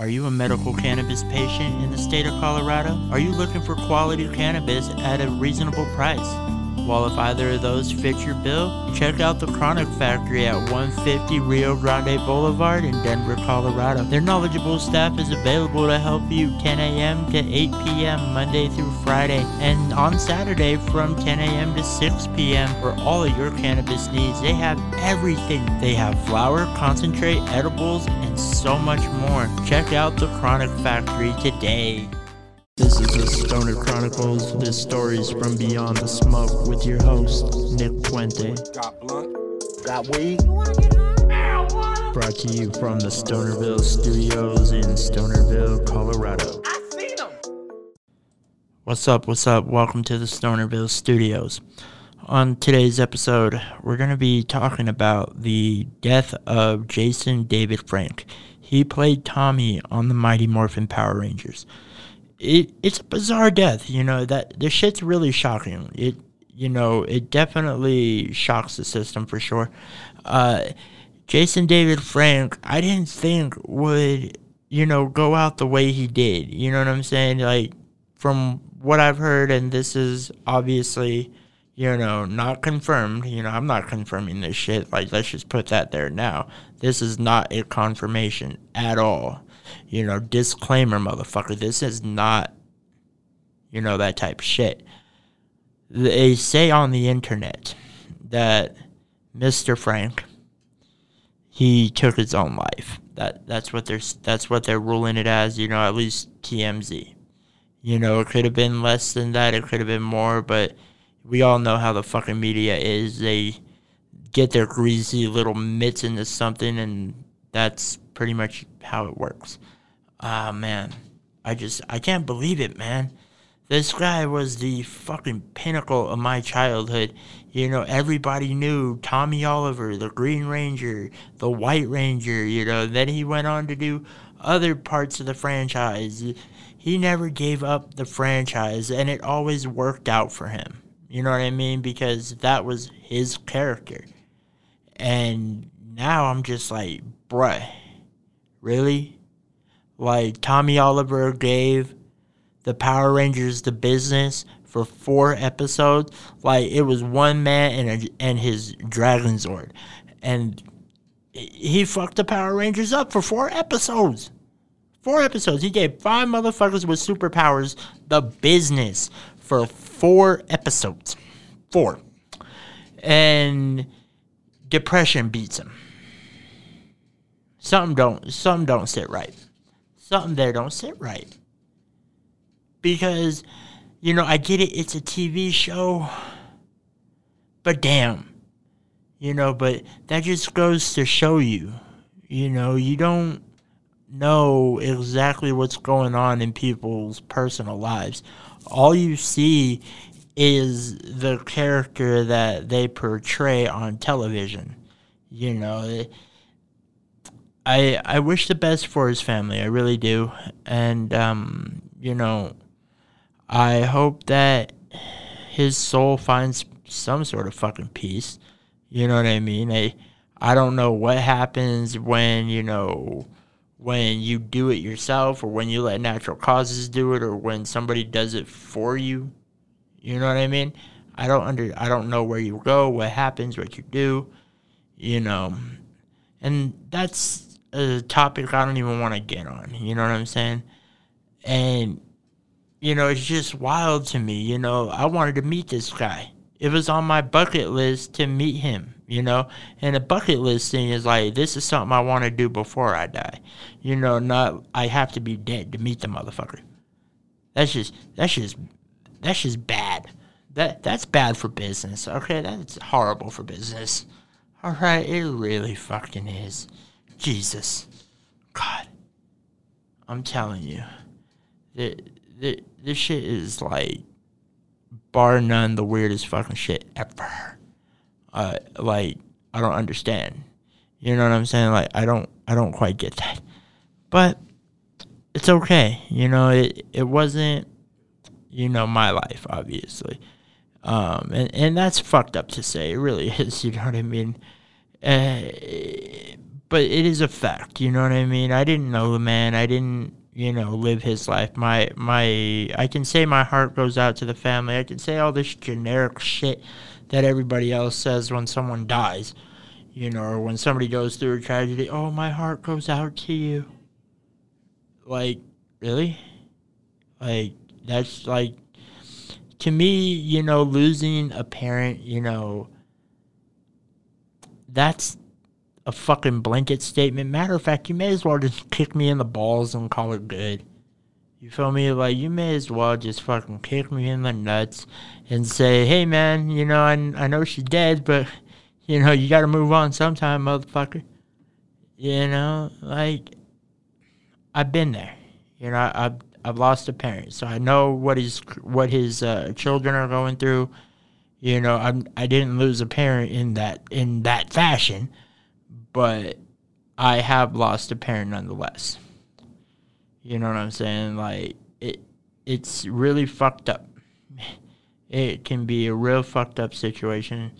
Are you a medical cannabis patient in the state of Colorado? Are you looking for quality cannabis at a reasonable price? Well, if either of those fit your bill, check out the Chronic Factory at 150 Rio Grande Boulevard in Denver, Colorado. Their knowledgeable staff is available to help you 10 a.m. to 8 p.m. Monday through Friday, and on Saturday from 10 a.m. to 6 p.m. for all of your cannabis needs. They have everything. They have flower, concentrate, edibles, and so much more. Check out the Chronic Factory today. This is the Stoner Chronicles, the stories from beyond the smoke with your host, Nick Puente. Got blunt. Got weed? Brought to you from the Stonerville Studios in Stonerville, Colorado. I seen them. What's up? What's up? Welcome to the Stonerville Studios. On today's episode, we're going to be talking about the death of Jason David Frank. He played Tommy on the Mighty Morphin Power Rangers. It it's a bizarre death, you know, that the shit's really shocking. It you know, it definitely shocks the system for sure. Uh Jason David Frank, I didn't think would, you know, go out the way he did. You know what I'm saying? Like from what I've heard, and this is obviously, you know, not confirmed. You know, I'm not confirming this shit. Like, let's just put that there now. This is not a confirmation at all. You know, disclaimer, motherfucker. This is not, you know, that type shit. They say on the internet that Mr. Frank, he took his own life. That that's what they're that's what they're ruling it as. You know, at least TMZ. You know, it could have been less than that. It could have been more, but we all know how the fucking media is. They get their greasy little mitts into something, and that's pretty much how it works. Ah, man. I just, I can't believe it, man. This guy was the fucking pinnacle of my childhood. You know, everybody knew Tommy Oliver, the Green Ranger, the White Ranger, you know. Then he went on to do other parts of the franchise. He never gave up the franchise, and it always worked out for him. You know what I mean? Because that was his character. And now I'm just like, bruh, really? Like, Tommy Oliver gave the Power Rangers the business for four episodes. Like, it was one man and, a, and his Dragon Zord. And he fucked the Power Rangers up for four episodes. Four episodes. He gave five motherfuckers with superpowers the business for four episodes. Four. And depression beats him. Something don't something don't sit right. Something there don't sit right. Because, you know, I get it, it's a TV show. But damn. You know, but that just goes to show you. You know, you don't know exactly what's going on in people's personal lives. All you see is the character that they portray on television. You know, I I wish the best for his family. I really do, and um, you know, I hope that his soul finds some sort of fucking peace. You know what I mean? I I don't know what happens when you know when you do it yourself or when you let natural causes do it or when somebody does it for you. You know what I mean? I don't under I don't know where you go, what happens, what you do, you know. And that's a topic I don't even want to get on. You know what I'm saying? And you know, it's just wild to me, you know. I wanted to meet this guy. It was on my bucket list to meet him, you know. And a bucket list thing is like this is something I want to do before I die. You know, not I have to be dead to meet the motherfucker. That's just that's just that's just bad. That that's bad for business. Okay, that's horrible for business. All right, it really fucking is. Jesus, God, I'm telling you, the this shit is like bar none the weirdest fucking shit ever. Uh, like I don't understand. You know what I'm saying? Like I don't I don't quite get that, but it's okay. You know it it wasn't you know my life obviously, um, and and that's fucked up to say. It really is. You know what I mean? Uh, but it is a fact. You know what I mean? I didn't know the man. I didn't, you know, live his life. My my I can say my heart goes out to the family. I can say all this generic shit that everybody else says when someone dies. You know, or when somebody goes through a tragedy, oh, my heart goes out to you. Like, really? Like, that's like, to me, you know, losing a parent, you know, that's a fucking blanket statement. Matter of fact, you may as well just kick me in the balls and call it good. You feel me? Like, you may as well just fucking kick me in the nuts and say, hey, man, you know, I, I know she's dead, but, you know, you gotta move on sometime, motherfucker. You know, like, I've been there. You know, I've, I've lost a parent, so I know what his, what his uh, children are going through. You know, I'm, I didn't lose a parent in that, in that fashion, but I have lost a parent nonetheless. You know what I'm saying? Like it it's really fucked up. It can be a real fucked up situation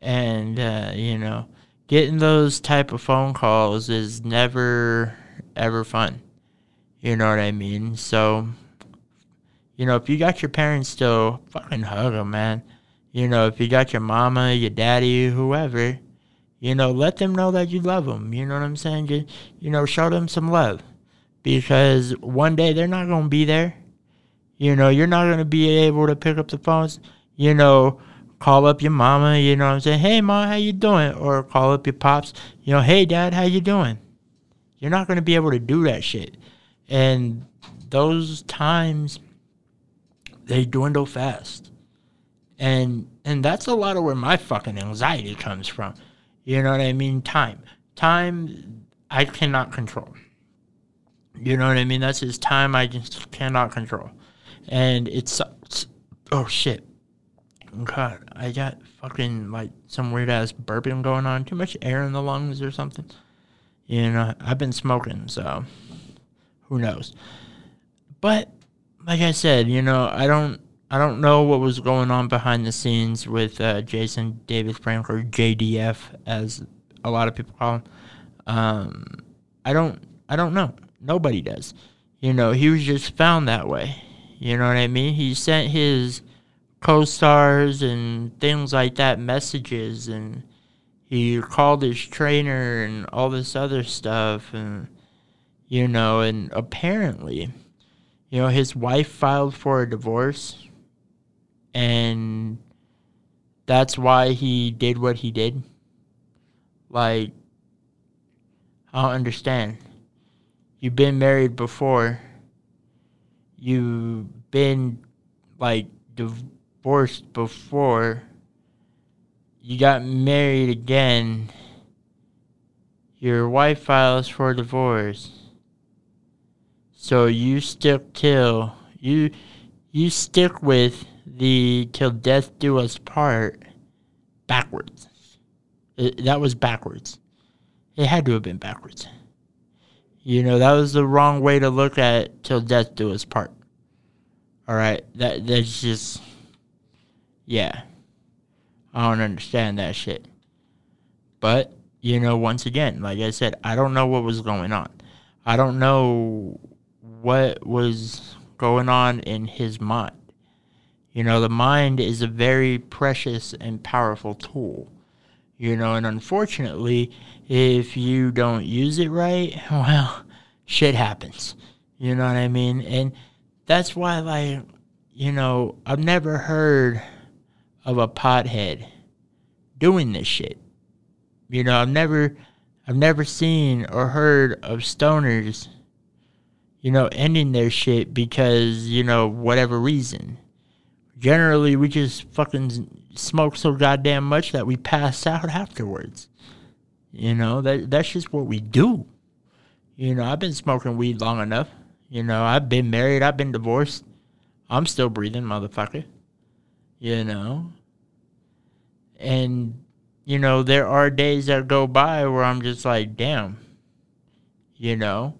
and uh, you know, getting those type of phone calls is never ever fun. You know what I mean? So you know, if you got your parents still, fucking hug them, man. You know, if you got your mama, your daddy, whoever, you know, let them know that you love them. You know what I'm saying? You, you know, show them some love because one day they're not going to be there. You know, you're not going to be able to pick up the phones, you know, call up your mama, you know what I'm saying? Hey, mom, how you doing? Or call up your pops, you know, hey, dad, how you doing? You're not going to be able to do that shit. And those times, they dwindle fast. And and that's a lot of where my fucking anxiety comes from. You know what I mean? Time. Time I cannot control. You know what I mean? That's his time I just cannot control. And it sucks. oh shit. God, I got fucking like some weird ass burping going on. Too much air in the lungs or something. You know, I've been smoking, so who knows. But like I said, you know, I don't I don't know what was going on behind the scenes with uh, Jason David Frank or JDF, as a lot of people call him. Um, I don't I don't know. Nobody does. You know, he was just found that way. You know what I mean? He sent his co-stars and things like that messages and he called his trainer and all this other stuff and you know and apparently you know his wife filed for a divorce and that's why he did what he did. Like i don't understand. You've been married before, you've been like divorced before, you got married again, your wife files for divorce. So you stick till you you stick with the till death do us part backwards. It, that was backwards. It had to have been backwards. You know, that was the wrong way to look at till death do us part. All right, that that's just yeah. I don't understand that shit. But, you know, once again, like I said, I don't know what was going on. I don't know what was going on in his mind. You know, the mind is a very precious and powerful tool. You know, and unfortunately, if you don't use it right, well, shit happens. You know what I mean? And that's why, like, you know, I've never heard of a pothead doing this shit. You know, I've never, I've never seen or heard of stoners, you know, ending their shit because, you know, whatever reason. Generally, we just fucking smoke so goddamn much that we pass out afterwards. You know, that that's just what we do. You know, I've been smoking weed long enough. You know, I've been married, I've been divorced. I'm still breathing, motherfucker. You know? And, you know, there are days that go by where I'm just like, damn. You know?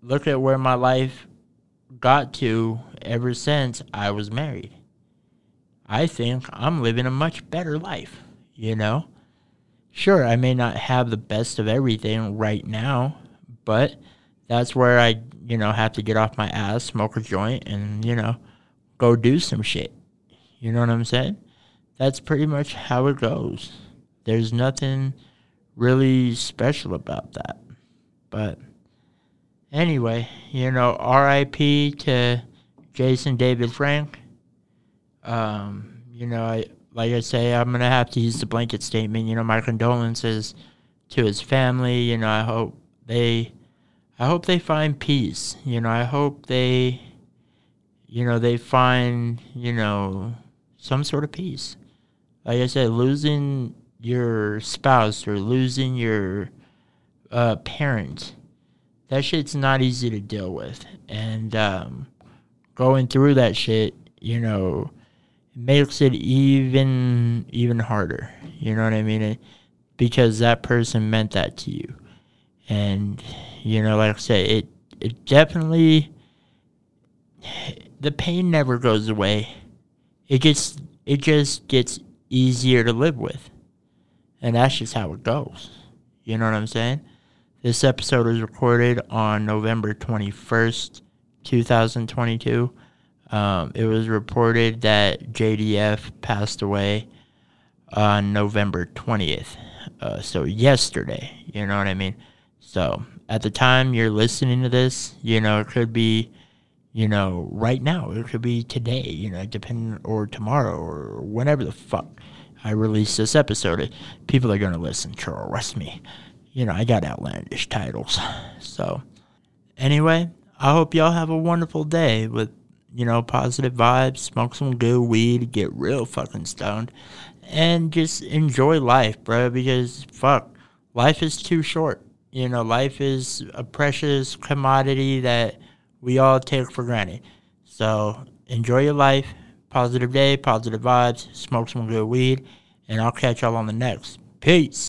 Look at where my life got to ever since I was married. I think I'm living a much better life, you know? sure, I may not have the best of everything right now, but that's where I, you know, have to get off my ass, smoke a joint, and, you know, go do some shit. You know what I'm saying? That's pretty much how it goes. There's nothing really special about that. But anyway, you know, RIP to Jason David Frank. Um, you know, I, like I say, I'm gonna have to use the blanket statement. You know, my condolences to his family. You know, I hope they, I hope they find peace. You know, I hope they, you know, they find, you know, some sort of peace. Like I said, losing your spouse or losing your uh, parent, that shit's not easy to deal with. And um, going through that shit, you know, makes it even even harder. You know what I mean? It, because that person meant that to you, and you know, like I said, it it definitely the pain never goes away. It gets it just gets easier to live with, and that's just how it goes. You know what I'm saying? This episode was recorded on November 21st, 2022. Um, it was reported that JDF passed away on November 20th. Uh, so yesterday, you know what I mean? So at the time you're listening to this, you know, it could be, you know, right now. It could be today, you know, depending, or tomorrow, or whenever the fuck I release this episode. People are going to listen, trust me. You know, I got outlandish titles. So, anyway, I hope y'all have a wonderful day with you know, positive vibes, smoke some good weed, get real fucking stoned, and just enjoy life, bro, because fuck, life is too short. You know, life is a precious commodity that we all take for granted. So enjoy your life, positive day, positive vibes, smoke some good weed, and I'll catch y'all on the next. Peace.